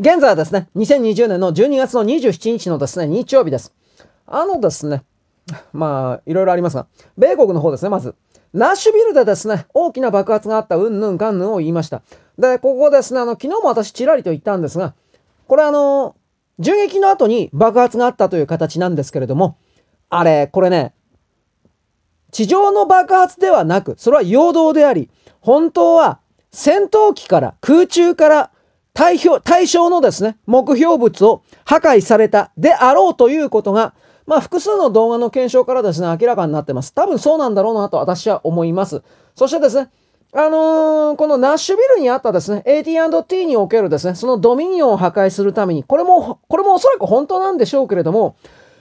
現在はですね、2020年の12月の27日のですね、日曜日です。あのですね、まあ、いろいろありますが、米国の方ですね、まず。ナッシュビルでですね、大きな爆発があったうんぬんかんぬんを言いました。で、ここですね、あの、昨日も私ちらりと言ったんですが、これあの、銃撃の後に爆発があったという形なんですけれども、あれ、これね、地上の爆発ではなく、それは陽動であり、本当は戦闘機から空中から対対象のですね、目標物を破壊されたであろうということが、まあ、複数の動画の検証からですね、明らかになってます。多分そうなんだろうなと私は思います。そしてですね、あのー、このナッシュビルにあったですね、AT&T におけるですね、そのドミニオンを破壊するために、これも、これもおそらく本当なんでしょうけれども、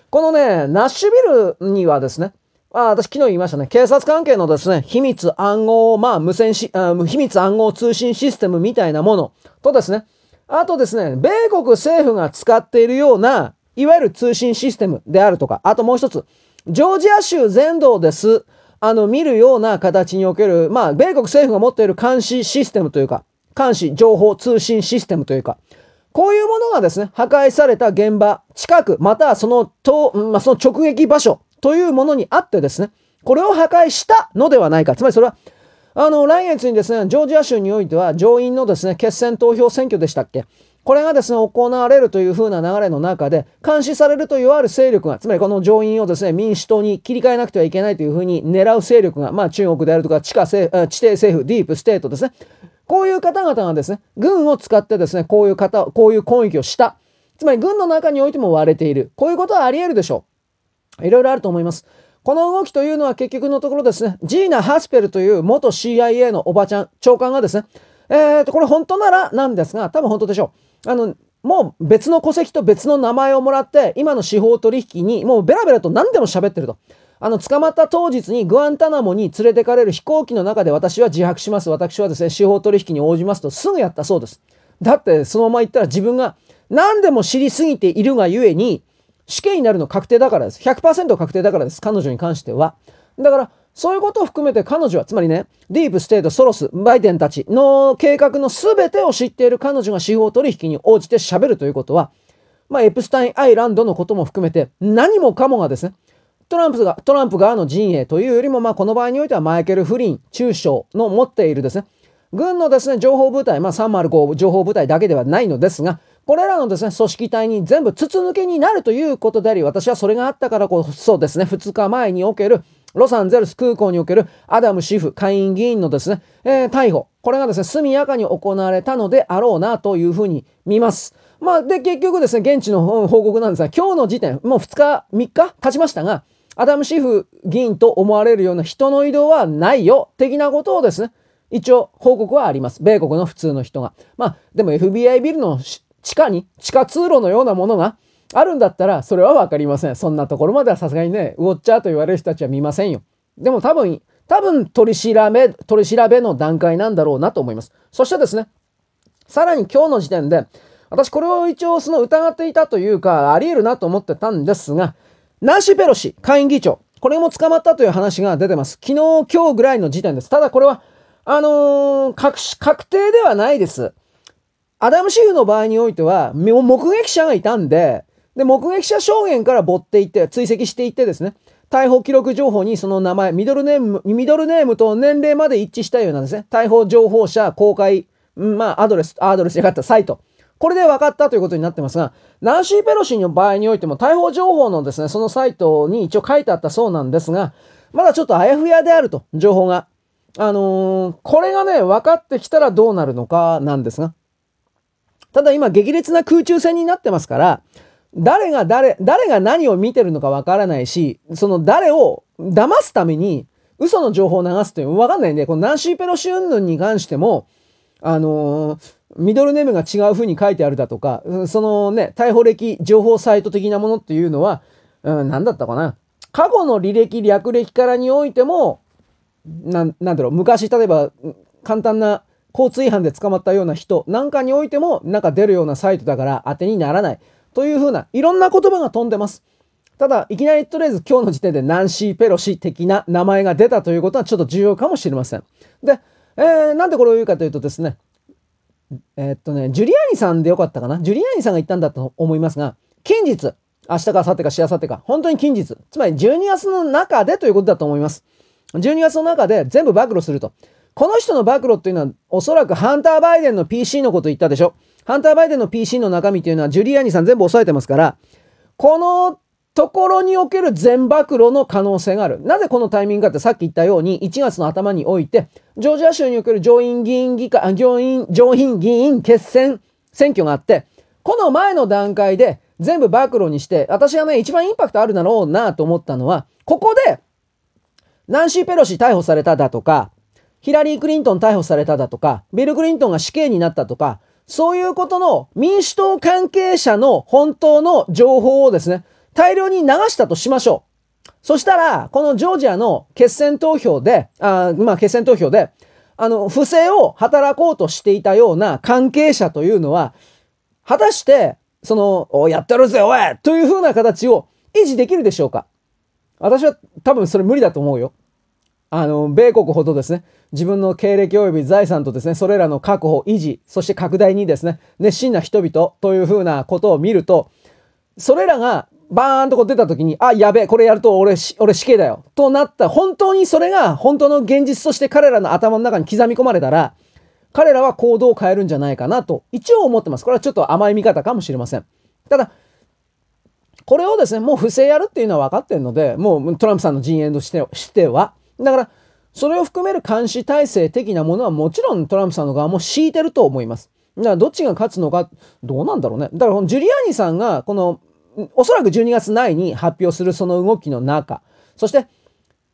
このね、ナッシュビルにはですね、あ私昨日言いましたね、警察関係のですね、秘密暗号、まあ無線し、あ秘密暗号通信システムみたいなもの。とですね、あとですね、米国政府が使っているような、いわゆる通信システムであるとか、あともう一つ、ジョージア州全土です。あの、見るような形における、まあ、米国政府が持っている監視システムというか、監視情報通信システムというか、こういうものがですね、破壊された現場、近く、またはその、と、まあ、その直撃場所というものにあってですね、これを破壊したのではないか。つまりそれは、あの、来月にですね、ジョージア州においては上院のですね、決選投票選挙でしたっけ？これがですね、行われるという風な流れの中で、監視されるというある勢力が、つまりこの上院をですね、民主党に切り替えなくてはいけないという風に狙う勢力が、まあ中国であるとか地下政、地底政府、ディープステートですね。こういう方々がですね、軍を使ってですね、こういう方、こういう攻撃をした。つまり軍の中においても割れている。こういうことはあり得るでしょう。いろいろあると思います。この動きというのは結局のところですね、ジーナ・ハスペルという元 CIA のおばちゃん、長官がですね、えーと、これ本当ならなんですが、多分本当でしょう。あの、もう別の戸籍と別の名前をもらって、今の司法取引にもうベラベラと何でも喋ってると。あの、捕まった当日にグアンタナモに連れてかれる飛行機の中で私は自白します。私はですね、司法取引に応じますとすぐやったそうです。だってそのまま言ったら自分が何でも知りすぎているがゆえに死刑になるの確定だからです。100%確定だからです。彼女に関しては。だから、そういうことを含めて彼女は、つまりね、ディープステート、ソロス、バイデンたちの計画の全てを知っている彼女が司法取引に応じて喋るということは、まあ、エプスタインアイランドのことも含めて、何もかもがですね、トランプが、トランプ側の陣営というよりも、まあ、この場合においてはマイケル・フリン、中将の持っているですね、軍のですね、情報部隊、まあ、305情報部隊だけではないのですが、これらのですね、組織体に全部筒抜けになるということであり、私はそれがあったからこそですね、2日前におけるロサンゼルス空港におけるアダム・シフ下院議員のですね、えー、逮捕。これがですね、速やかに行われたのであろうなというふうに見ます。まあ、で、結局ですね、現地の報告なんですが、今日の時点、もう2日、3日経ちましたが、アダム・シフ議員と思われるような人の移動はないよ、的なことをですね、一応報告はあります。米国の普通の人が。まあ、でも FBI ビルの地下に、地下通路のようなものが、あるんだったら、それはわかりません。そんなところまではさすがにね、ウォッチャーと言われる人たちは見ませんよ。でも多分、多分取り調べ、取り調べの段階なんだろうなと思います。そしてですね、さらに今日の時点で、私これを一応その疑っていたというか、あり得るなと思ってたんですが、ナンシー・ペロシ、下院議長、これも捕まったという話が出てます。昨日、今日ぐらいの時点です。ただこれは、あのー、確、確定ではないです。アダムシフの場合においては、目撃者がいたんで、で、目撃者証言から追っていって、追跡していってですね、逮捕記録情報にその名前、ミドルネーム、ミドルネームと年齢まで一致したようなんですね。逮捕情報者、公開、まあ、アドレス、アドレスじゃなかったサイト。これで分かったということになってますが、ナンシー・ペロシーの場合においても逮捕情報のですね、そのサイトに一応書いてあったそうなんですが、まだちょっとあやふやであると、情報が。あのー、これがね、分かってきたらどうなるのかなんですが。ただ今、激烈な空中戦になってますから、誰が誰、誰が何を見てるのかわからないし、その誰を騙すために嘘の情報を流すっていうのわかんないんで、このナンシー・ペロシュ云々に関しても、あのー、ミドルネームが違う風に書いてあるだとか、そのね、逮捕歴情報サイト的なものっていうのは、うん、何だったかな。過去の履歴、略歴からにおいても、ななんだろう、昔、例えば、簡単な交通違反で捕まったような人なんかにおいても、なんか出るようなサイトだから当てにならない。というふうな、いろんな言葉が飛んでます。ただ、いきなりとりあえず今日の時点でナンシー・ペロシ的な名前が出たということはちょっと重要かもしれません。で、えー、なんでこれを言うかというとですね、えー、っとね、ジュリアーニさんでよかったかな？ジュリアーニさんが言ったんだと思いますが、近日、明日か明後日かしあさってか、本当に近日、つまり12月の中でということだと思います。12月の中で全部暴露すると。この人の暴露っていうのは、おそらくハンター・バイデンの PC のこと言ったでしょハンター・バイデンの PC の中身っていうのは、ジュリアニさん全部押さえてますから、このところにおける全暴露の可能性がある。なぜこのタイミングかってさっき言ったように、1月の頭において、ジョージア州における上院議員議会、上院、上院議員決選選挙があって、この前の段階で全部暴露にして、私がね、一番インパクトあるだろうなと思ったのは、ここで、ナンシー・ペロシ逮捕されただとか、ヒラリー・クリントン逮捕されただとか、ビル・クリントンが死刑になったとか、そういうことの民主党関係者の本当の情報をですね、大量に流したとしましょう。そしたら、このジョージアの決選投票で、あまあ決選投票で、あの、不正を働こうとしていたような関係者というのは、果たして、その、おやってるぜ、おいという風な形を維持できるでしょうか私は多分それ無理だと思うよ。あの、米国ほどですね、自分の経歴及び財産とですね、それらの確保、維持、そして拡大にですね、熱心な人々という風なことを見ると、それらがバーンとこう出た時に、あ、やべえ、これやると俺、俺死刑だよ。となった、本当にそれが本当の現実として彼らの頭の中に刻み込まれたら、彼らは行動を変えるんじゃないかなと、一応思ってます。これはちょっと甘い見方かもしれません。ただ、これをですね、もう不正やるっていうのは分かってるので、もうトランプさんの陣営としては。だから、それを含める監視体制的なものはもちろんトランプさんの側も敷いてると思います。だからどっちが勝つのか、どうなんだろうね。だからこのジュリアーニさんが、このおそらく12月内に発表するその動きの中、そして、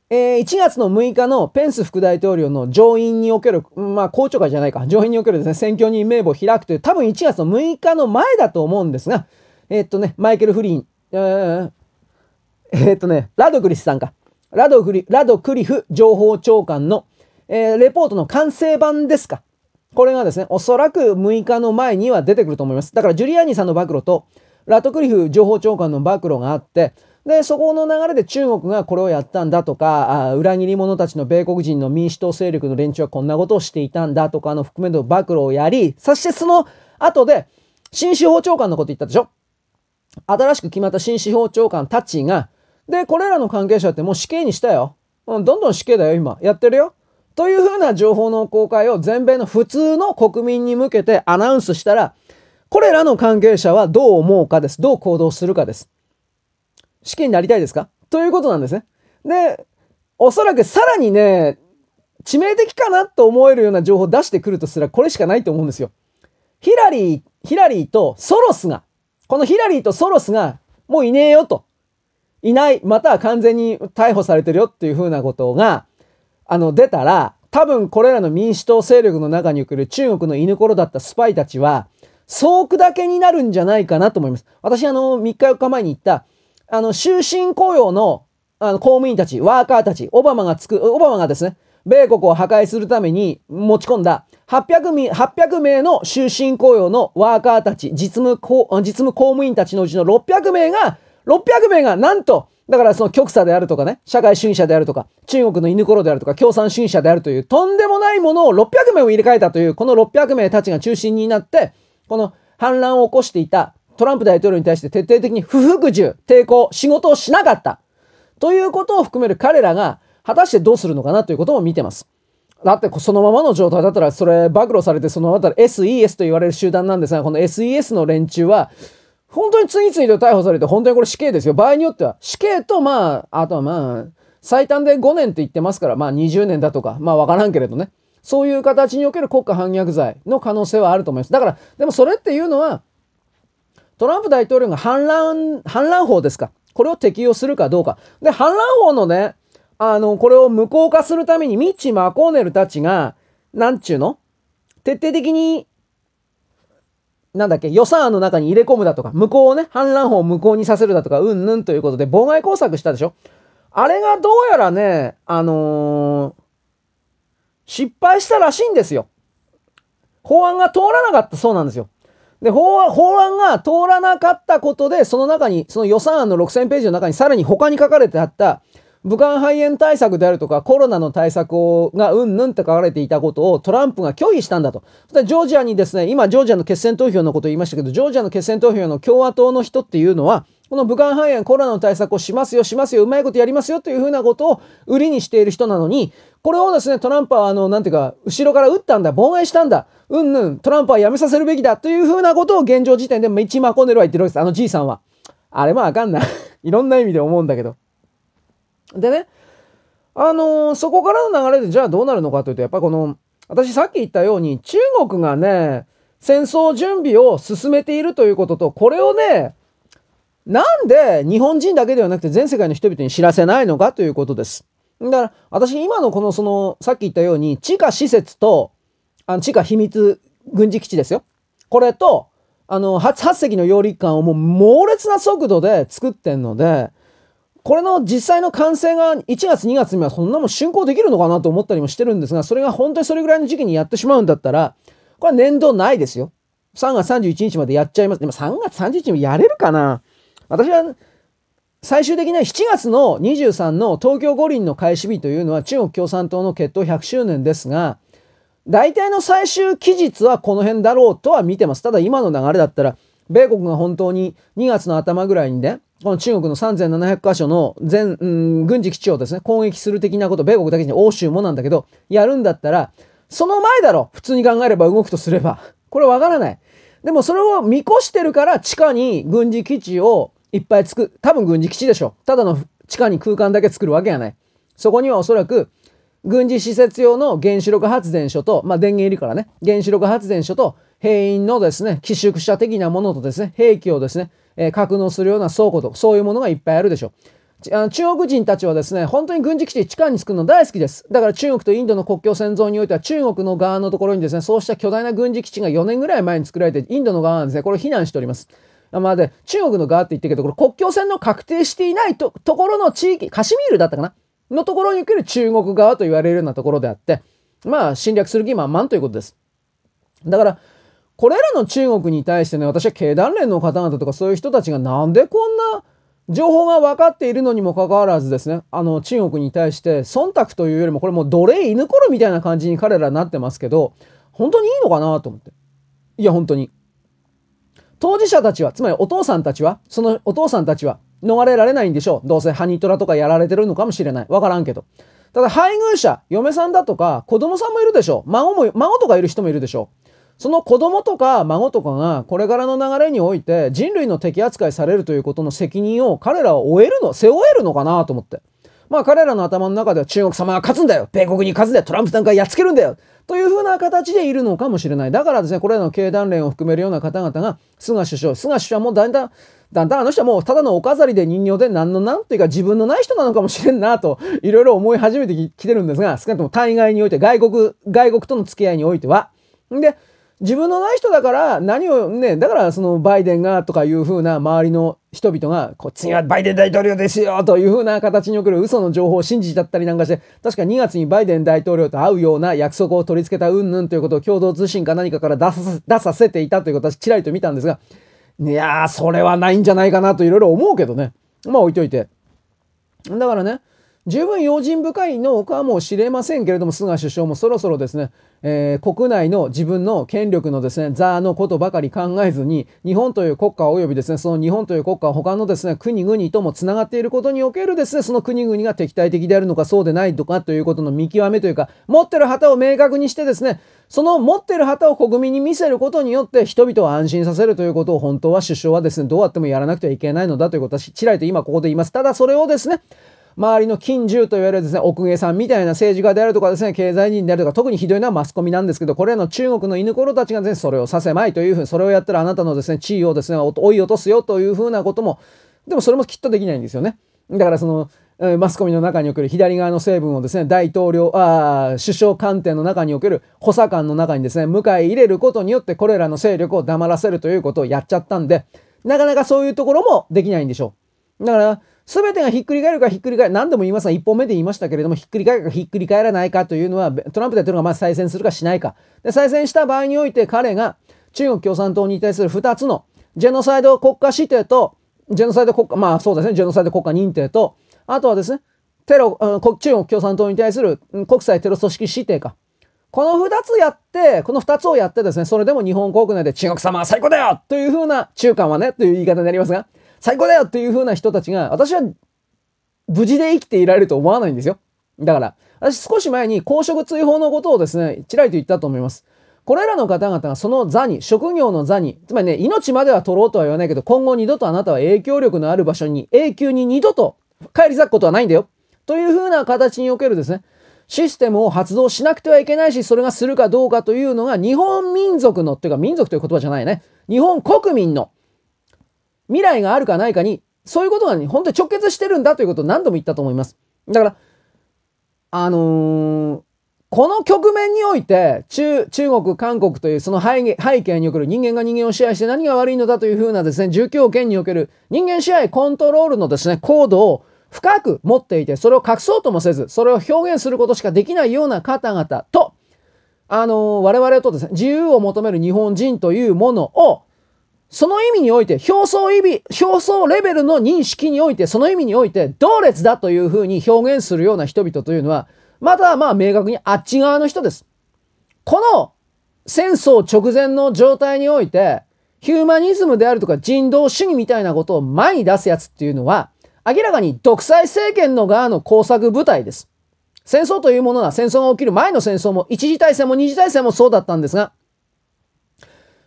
えー、1月の6日のペンス副大統領の上院における、まあ、公聴会じゃないか、上院におけるですね、選挙人名簿を開くという、多分1月の6日の前だと思うんですが、えー、っとね、マイケル・フリーン、えー、え、っとね、ラドグリスさんか。ラドグリ、ラドクリフ情報長官の、えー、レポートの完成版ですか？これがですね、おそらく6日の前には出てくると思います。だから、ジュリアーニさんの暴露と、ラトクリフ情報長官の暴露があって、で、そこの流れで中国がこれをやったんだとか、あ裏切り者たちの米国人の民主党勢力の連中はこんなことをしていたんだとかの含めの暴露をやり、そしてその後で、新司法長官のこと言ったでしょ？新しく決まった新司法長官たちが、で、これらの関係者ってもう死刑にしたよ。うん、どんどん死刑だよ、今。やってるよ。というふうな情報の公開を全米の普通の国民に向けてアナウンスしたら、これらの関係者はどう思うかです。どう行動するかです。死刑になりたいですか？ということなんですね。で、おそらくさらにね、致命的かなと思えるような情報を出してくるとすらこれしかないと思うんですよ。ヒラリー、ヒラリーとソロスが、このヒラリーとソロスがもういねえよと。いない、または完全に逮捕されてるよっていうふうなことが、あの、出たら、多分これらの民主党勢力の中に来る中国の犬頃だったスパイたちは、総砕けになるんじゃないかなと思います。私、あの、3日4日前に言った、あの、終身雇用の、あの、公務員たち、ワーカーたち、オバマがつく、オバマがですね、米国を破壊するために持ち込んだ800名 ,800 名の終身雇用のワーカーたち、実務実務公務員たちのうちの600名が、600名がなんと、だからその極左であるとかね、社会主義者であるとか、中国の犬頃であるとか、共産主義者であるという、とんでもないものを600名を入れ替えたという、この600名たちが中心になって、この反乱を起こしていたトランプ大統領に対して徹底的に不服従、抵抗、仕事をしなかった。ということを含める彼らが果たしてどうするのかなということも見てます。だってそのままの状態だったらそれ暴露されてそのままだったら SES と言われる集団なんですが、この SES の連中は本当に次々と逮捕されて本当にこれ死刑ですよ。場合によっては死刑とまあ、あとはまあ、最短で5年って言ってますから、まあ20年だとか、まあわからんけれどね。そういう形における国家反逆罪の可能性はあると思います。だから、でもそれっていうのは、トランプ大統領が反乱、反乱法ですか。これを適用するかどうか。で、反乱法のね、あの、これを無効化するためにミッチ・マコーネルたちが、なんちゅうの？徹底的に、なんだっけ、予算案の中に入れ込むだとか、無効をね、反乱法を無効にさせるだとか、うんぬんということで妨害工作したでしょあれがどうやらね、あのー、失敗したらしいんですよ。法案が通らなかったそうなんですよ。で、法案、法案が通らなかったことで、その中に、その予算案の6000ページの中にさらに他に書かれてあった、武漢肺炎対策であるとか、コロナの対策をがうんぬんって書かれていたことをトランプが拒否したんだと。ジョージアにですね、今ジョージアの決選投票のことを言いましたけど、ジョージアの決選投票の共和党の人っていうのは、この武漢肺炎、コロナの対策をしますよ、しますよ、うまいことやりますよというふうなことを売りにしている人なのに、これをですね、トランプはあの、なんていうか、後ろから撃ったんだ、妨害したんだ、うんぬん、トランプはやめさせるべきだというふうなことを現状時点でメイチ・マコネルは言ってるわけです。あのじいさんは。あれもあかんない。いろんな意味で思うんだけど。でね、あのー、そこからの流れでじゃあどうなるのかというと、やっぱりこの、私さっき言ったように、中国がね、戦争準備を進めているということと、これをね、なんで日本人だけではなくて全世界の人々に知らせないのかということです。だから、私今のこのその、さっき言ったように、地下施設と、あの、地下秘密軍事基地ですよ。これと、あの、8隻の揚陸艦をもう猛烈な速度で作ってんので、これの実際の完成が1月2月にはそんなもん竣工できるのかなと思ったりもしてるんですが、それが本当にそれぐらいの時期にやってしまうんだったら、これは年度ないですよ。3月31日までやっちゃいます。でも3月31日もやれるかな？私は最終的には7月の23の東京五輪の開始日というのは中国共産党の決闘100周年ですが、大体の最終期日はこの辺だろうとは見てます。ただ今の流れだったら、米国が本当に2月の頭ぐらいにね、この中国の3700箇所の全、うん、軍事基地をですね、攻撃する的なこと、米国だけに欧州もなんだけど、やるんだったら、その前だろ普通に考えれば動くとすれば。これわからない。でもそれを見越してるから地下に軍事基地をいっぱい作る。多分軍事基地でしょ。ただの地下に空間だけ作るわけがない。そこにはおそらく軍事施設用の原子力発電所と、まあ電源いるからね、原子力発電所と兵員のですね、寄宿舎的なものとですね、兵器をですね、えー、格納するような倉庫と、そういうものがいっぱいあるでしょう。あの中国人たちはですね、本当に軍事基地地下に作るの大好きです。だから中国とインドの国境線沿いにおいては中国の側のところにですね、そうした巨大な軍事基地が4年ぐらい前に作られて、インドの側はですね、これを非難しております。まあで、中国の側って言ってるけど、これ国境線の確定していないとところの地域、カシミールだったかな？のところにおける中国側と言われるようなところであって、まあ侵略する気満々ということです。だから、これらの中国に対してね、私は経団連の方々とかそういう人たちがなんでこんな情報が分かっているのにもかかわらずですね、あの中国に対して忖度というよりもこれもう奴隷犬ころみたいな感じに彼らなってますけど、本当にいいのかなと思って。いや、本当に。当事者たちは、つまりお父さんたちは、そのお父さんたちは逃れられないんでしょう。どうせハニトラとかやられてるのかもしれない。わからんけど。ただ配偶者、嫁さんだとか子供さんもいるでしょう。孫も、孫とかいる人もいるでしょう。その子供とか孫とかがこれからの流れにおいて人類の敵扱いされるということの責任を彼らは負えるの、背負えるのかなと思って。まあ彼らの頭の中では中国様が勝つんだよ米国に勝つんだよトランプなんかやっつけるんだよというふうな形でいるのかもしれない。だからですね、これらの経団連を含めるような方々が菅首相、菅首相もだんだんだんだんあの人はもうただのお飾りで人形で何の何ていうか自分のない人なのかもしれんなといろいろ思い始めてきてるんですが少なくとも対外において外国外国との付き合いにおいては。で自分のない人だから何をね、だからそのバイデンがとかいうふうな周りの人々が、こっちはバイデン大統領ですよというふうな形に送る嘘の情報を信じちゃったりなんかして、確か2月にバイデン大統領と会うような約束を取り付けた云々ということを共同通信か何かから出さ出させていたということを私ちらりと見たんですが、いやー、それはないんじゃないかなといろいろ思うけどね。まあ置いといて。だからね、十分用心深いのかもしれませんけれども、菅首相もそろそろですね、えー、国内の自分の権力のですね、座のことばかり考えずに、日本という国家及びですね、その日本という国家は他のですね、国々ともつながっていることにおけるですね、その国々が敵対的であるのかそうでないとかということの見極めというか、持ってる旗を明確にしてですね、その持ってる旗を国民に見せることによって人々を安心させるということを本当は首相はですね、どうやってもやらなくてはいけないのだということはちらりと今ここで言います。ただそれをですね、周りの近従と言われるですね、奥下さんみたいな政治家であるとかですね、経済人であるとか、特にひどいのはマスコミなんですけど、これらの中国の犬ころたちがですね、それをさせまいというふうに、それをやったらあなたのですね、地位をですね、追い落とすよというふうなことも、でもそれもきっとできないんですよね。だからその、マスコミの中における左側の成分をですね、大統領、あ首相官邸の中における補佐官の中にですね、迎え入れることによってこれらの勢力を黙らせるということをやっちゃったんで、なかなかそういうところもできないんでしょう。だから、すべてがひっくり返るかひっくり返る、何度も言いますが、一本目で言いましたけれども、ひっくり返るかひっくり返らないかというのは、トランプ大統領がまず再選するかしないか。で、再選した場合において、彼が中国共産党に対する2つの、ジェノサイド国家指定と、ジェノサイド国家、まあそうですね、ジェノサイド国家認定と、あとはですね、テロ、中国共産党に対する国際テロ組織指定か。この二つやって、この二つをやってですね、それでも日本国内で中国様は最高だよというふうな、中間はね、という言い方になりますが、最高だよというふうな人たちが、私は無事で生きていられると思わないんですよ。だから、私少し前に公職追放のことをですね、ちらりと言ったと思います。これらの方々がその座に、職業の座に、つまりね、命までは取ろうとは言わないけど、今後二度とあなたは影響力のある場所に永久に二度と帰り咲くことはないんだよ。というふうな形におけるですね、システムを発動しなくてはいけないし、それがするかどうかというのが日本民族の、っていうか民族という言葉じゃないね。日本国民の未来があるかないかに、そういうことが、ね、本当に直結してるんだということを何度も言ったと思います。だから、あのー、この局面において、中、中国、韓国というその背景における人間が人間を支配して何が悪いのだというふうなですね、住居圏における人間支配コントロールのですね、コードを深く持っていて、それを隠そうともせず、それを表現することしかできないような方々と、あのー、我々とですね、自由を求める日本人というものを、その意味において、表層意味、表層レベルの認識において、その意味において、同列だというふうに表現するような人々というのは、まだまあ明確にあっち側の人です。この戦争直前の状態において、ヒューマニズムであるとか人道主義みたいなことを前に出すやつっていうのは、明らかに独裁政権の側の工作部隊です。戦争というものは戦争が起きる前の戦争も一次大戦も二次大戦もそうだったんですが、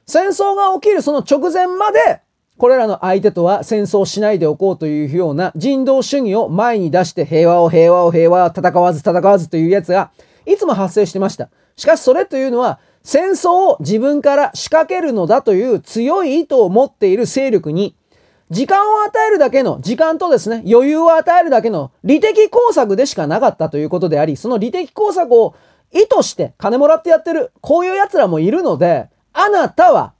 戦争が起きるその直前まで、これらの相手とは戦争しないでおこうというような人道主義を前に出して平和を平和を平和を戦わず戦わずというやつがいつも発生してました。しかしそれというのは戦争を自分から仕掛けるのだという強い意図を持っている勢力に時間を与えるだけの、時間とですね、余裕を与えるだけの利的工作でしかなかったということであり、その利的工作を意図して金もらってやってる、こういう奴らもいるので、あなたは、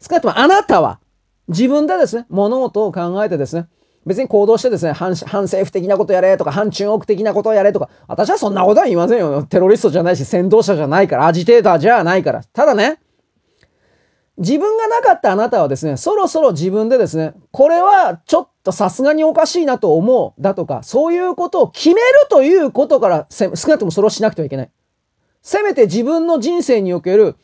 少なくともあなたは、自分でですね、物事を考えてですね、別に行動してですね、反政府的なことやれとか、反中国的なことをやれとか、私はそんなことは言いませんよ。テロリストじゃないし、先導者じゃないから、アジテーターじゃないから。ただね、自分がなかったあなたはですね、そろそろ自分でですね、これはちょっとさすがにおかしいなと思うだとか、そういうことを決めるということから少なくともそれをしなくてはいけない。せめて自分の人生における、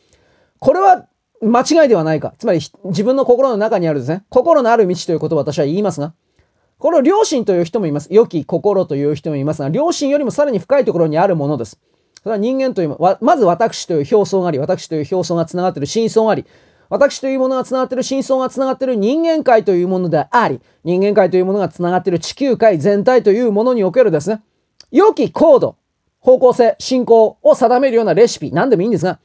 これは間違いではないか。つまり自分の心の中にあるですね、心のある道ということを私は言いますが、これを良心という人もいます。良き心という人もいますが、良心よりもさらに深いところにあるものです。それは人間という、まず私という表層があり、私という表層が繋がっている真相があり、私というものが繋がっている真相が繋がっている人間界というものであり、人間界というものが繋がっている地球界全体というものにおけるですね、良きコード、方向性、進行を定めるようなレシピ、何でもいいんですが、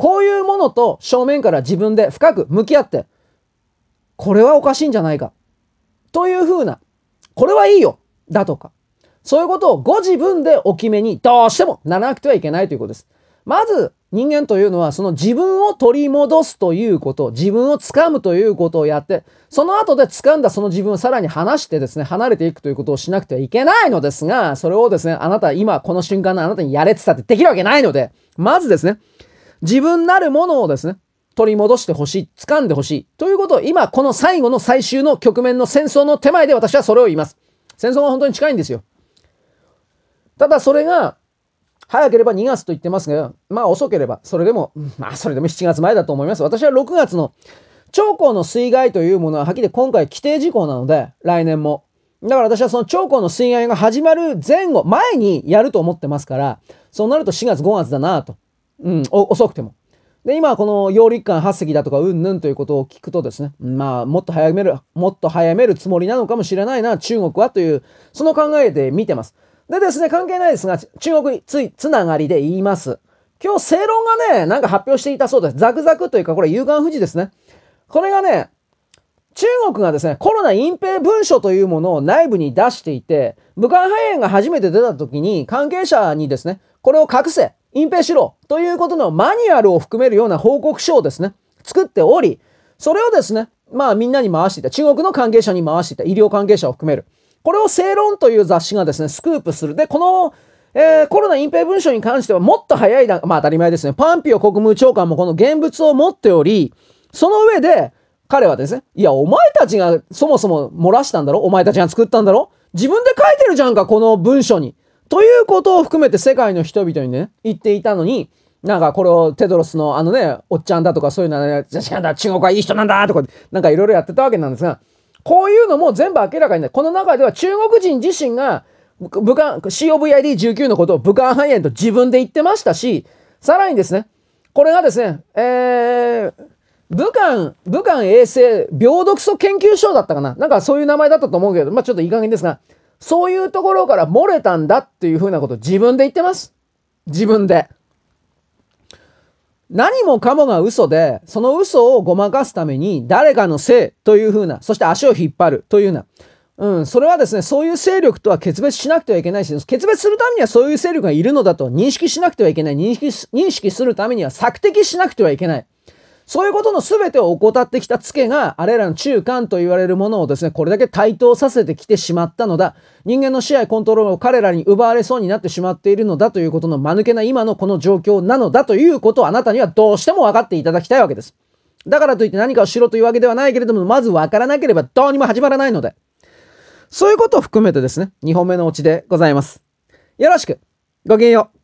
こういうものと正面から自分で深く向き合って、これはおかしいんじゃないか。というふうな、これはいいよ。だとか。そういうことをご自分でお決めにどうしてもならなくてはいけないということです。まず、人間というのはその自分を取り戻すということ、自分を掴むということをやって、その後で掴んだその自分をさらに離してですね、離れていくということをしなくてはいけないのですが、それをですね、あなた今この瞬間のあなたにやれてたってできるわけないので、まずですね、自分なるものをですね、取り戻してほしい、掴んでほしい。ということを今この最後の最終の局面の戦争の手前で私はそれを言います。戦争が本当に近いんですよ。ただそれが早ければ2月と言ってますが、まあ遅ければ、それでも、まあそれでも7月前だと思います。私は6月の長江の水害というものははっきり今回規定事項なので、来年も。だから私はその長江の水害が始まる前後、前にやると思ってますから、そうなると4月5月だなと。うん、遅くても。で、今この揚陸艦8隻だとかうんぬんということを聞くとですね、まあもっと早める、もっと早めるつもりなのかもしれないな、中国はという、その考えで見てます。でですね、関係ないですが、中国につい、つながりで言います。今日、正論がね、なんか発表していたそうです。ザクザクというか、これ、夕刊富士ですね。これがね、中国がですね、コロナ隠蔽文書というものを内部に出していて、武漢肺炎が初めて出た時に関係者にですね、これを隠せ、隠蔽しろということのマニュアルを含めるような報告書をですね、作っており、それをですね、まあみんなに回していた。中国の関係者に回していた。医療関係者を含める。これを正論という雑誌がですね、スクープする。で、この、えー、コロナ隠蔽文書に関してはもっと早いだ、まあ当たり前ですね。パンピオ国務長官もこの現物を持っており、その上で、彼はですね、いや、お前たちがそもそも漏らしたんだろ？お前たちが作ったんだろ？自分で書いてるじゃんか、この文書に。ということを含めて世界の人々にね、言っていたのに、なんかこれをテドロスのあのね、おっちゃんだとかそういうのはね、違うんだ、中国はいい人なんだとか、なんかいろいろやってたわけなんですが、こういうのも全部明らかになる。この中では中国人自身が、武漢、COVID-19 のことを武漢肺炎と自分で言ってましたし、さらにですね、これがですね、えー、武漢、武漢衛生病毒素研究所だったかななんかそういう名前だったと思うけど、まあちょっといい加減ですが、そういうところから漏れたんだっていうふうなこと自分で言ってます。自分で。何もかもが嘘で、その嘘をごまかすために誰かのせいというふうな、そして足を引っ張るというような、うん、それはですね、そういう勢力とは決別しなくてはいけないし、決別するためにはそういう勢力がいるのだと認識しなくてはいけない。認識、認識するためには索敵しなくてはいけない。そういうことの全てを怠ってきたツケが、あれらの中間と言われるものをですね、これだけ対等させてきてしまったのだ。人間の支配コントロールを彼らに奪われそうになってしまっているのだということの間抜けな今のこの状況なのだということをあなたにはどうしても分かっていただきたいわけです。だからといって何かをしろというわけではないけれども、まず分からなければどうにも始まらないので。そういうことを含めてですね、2本目のオチでございます。よろしく。ごきげんよう。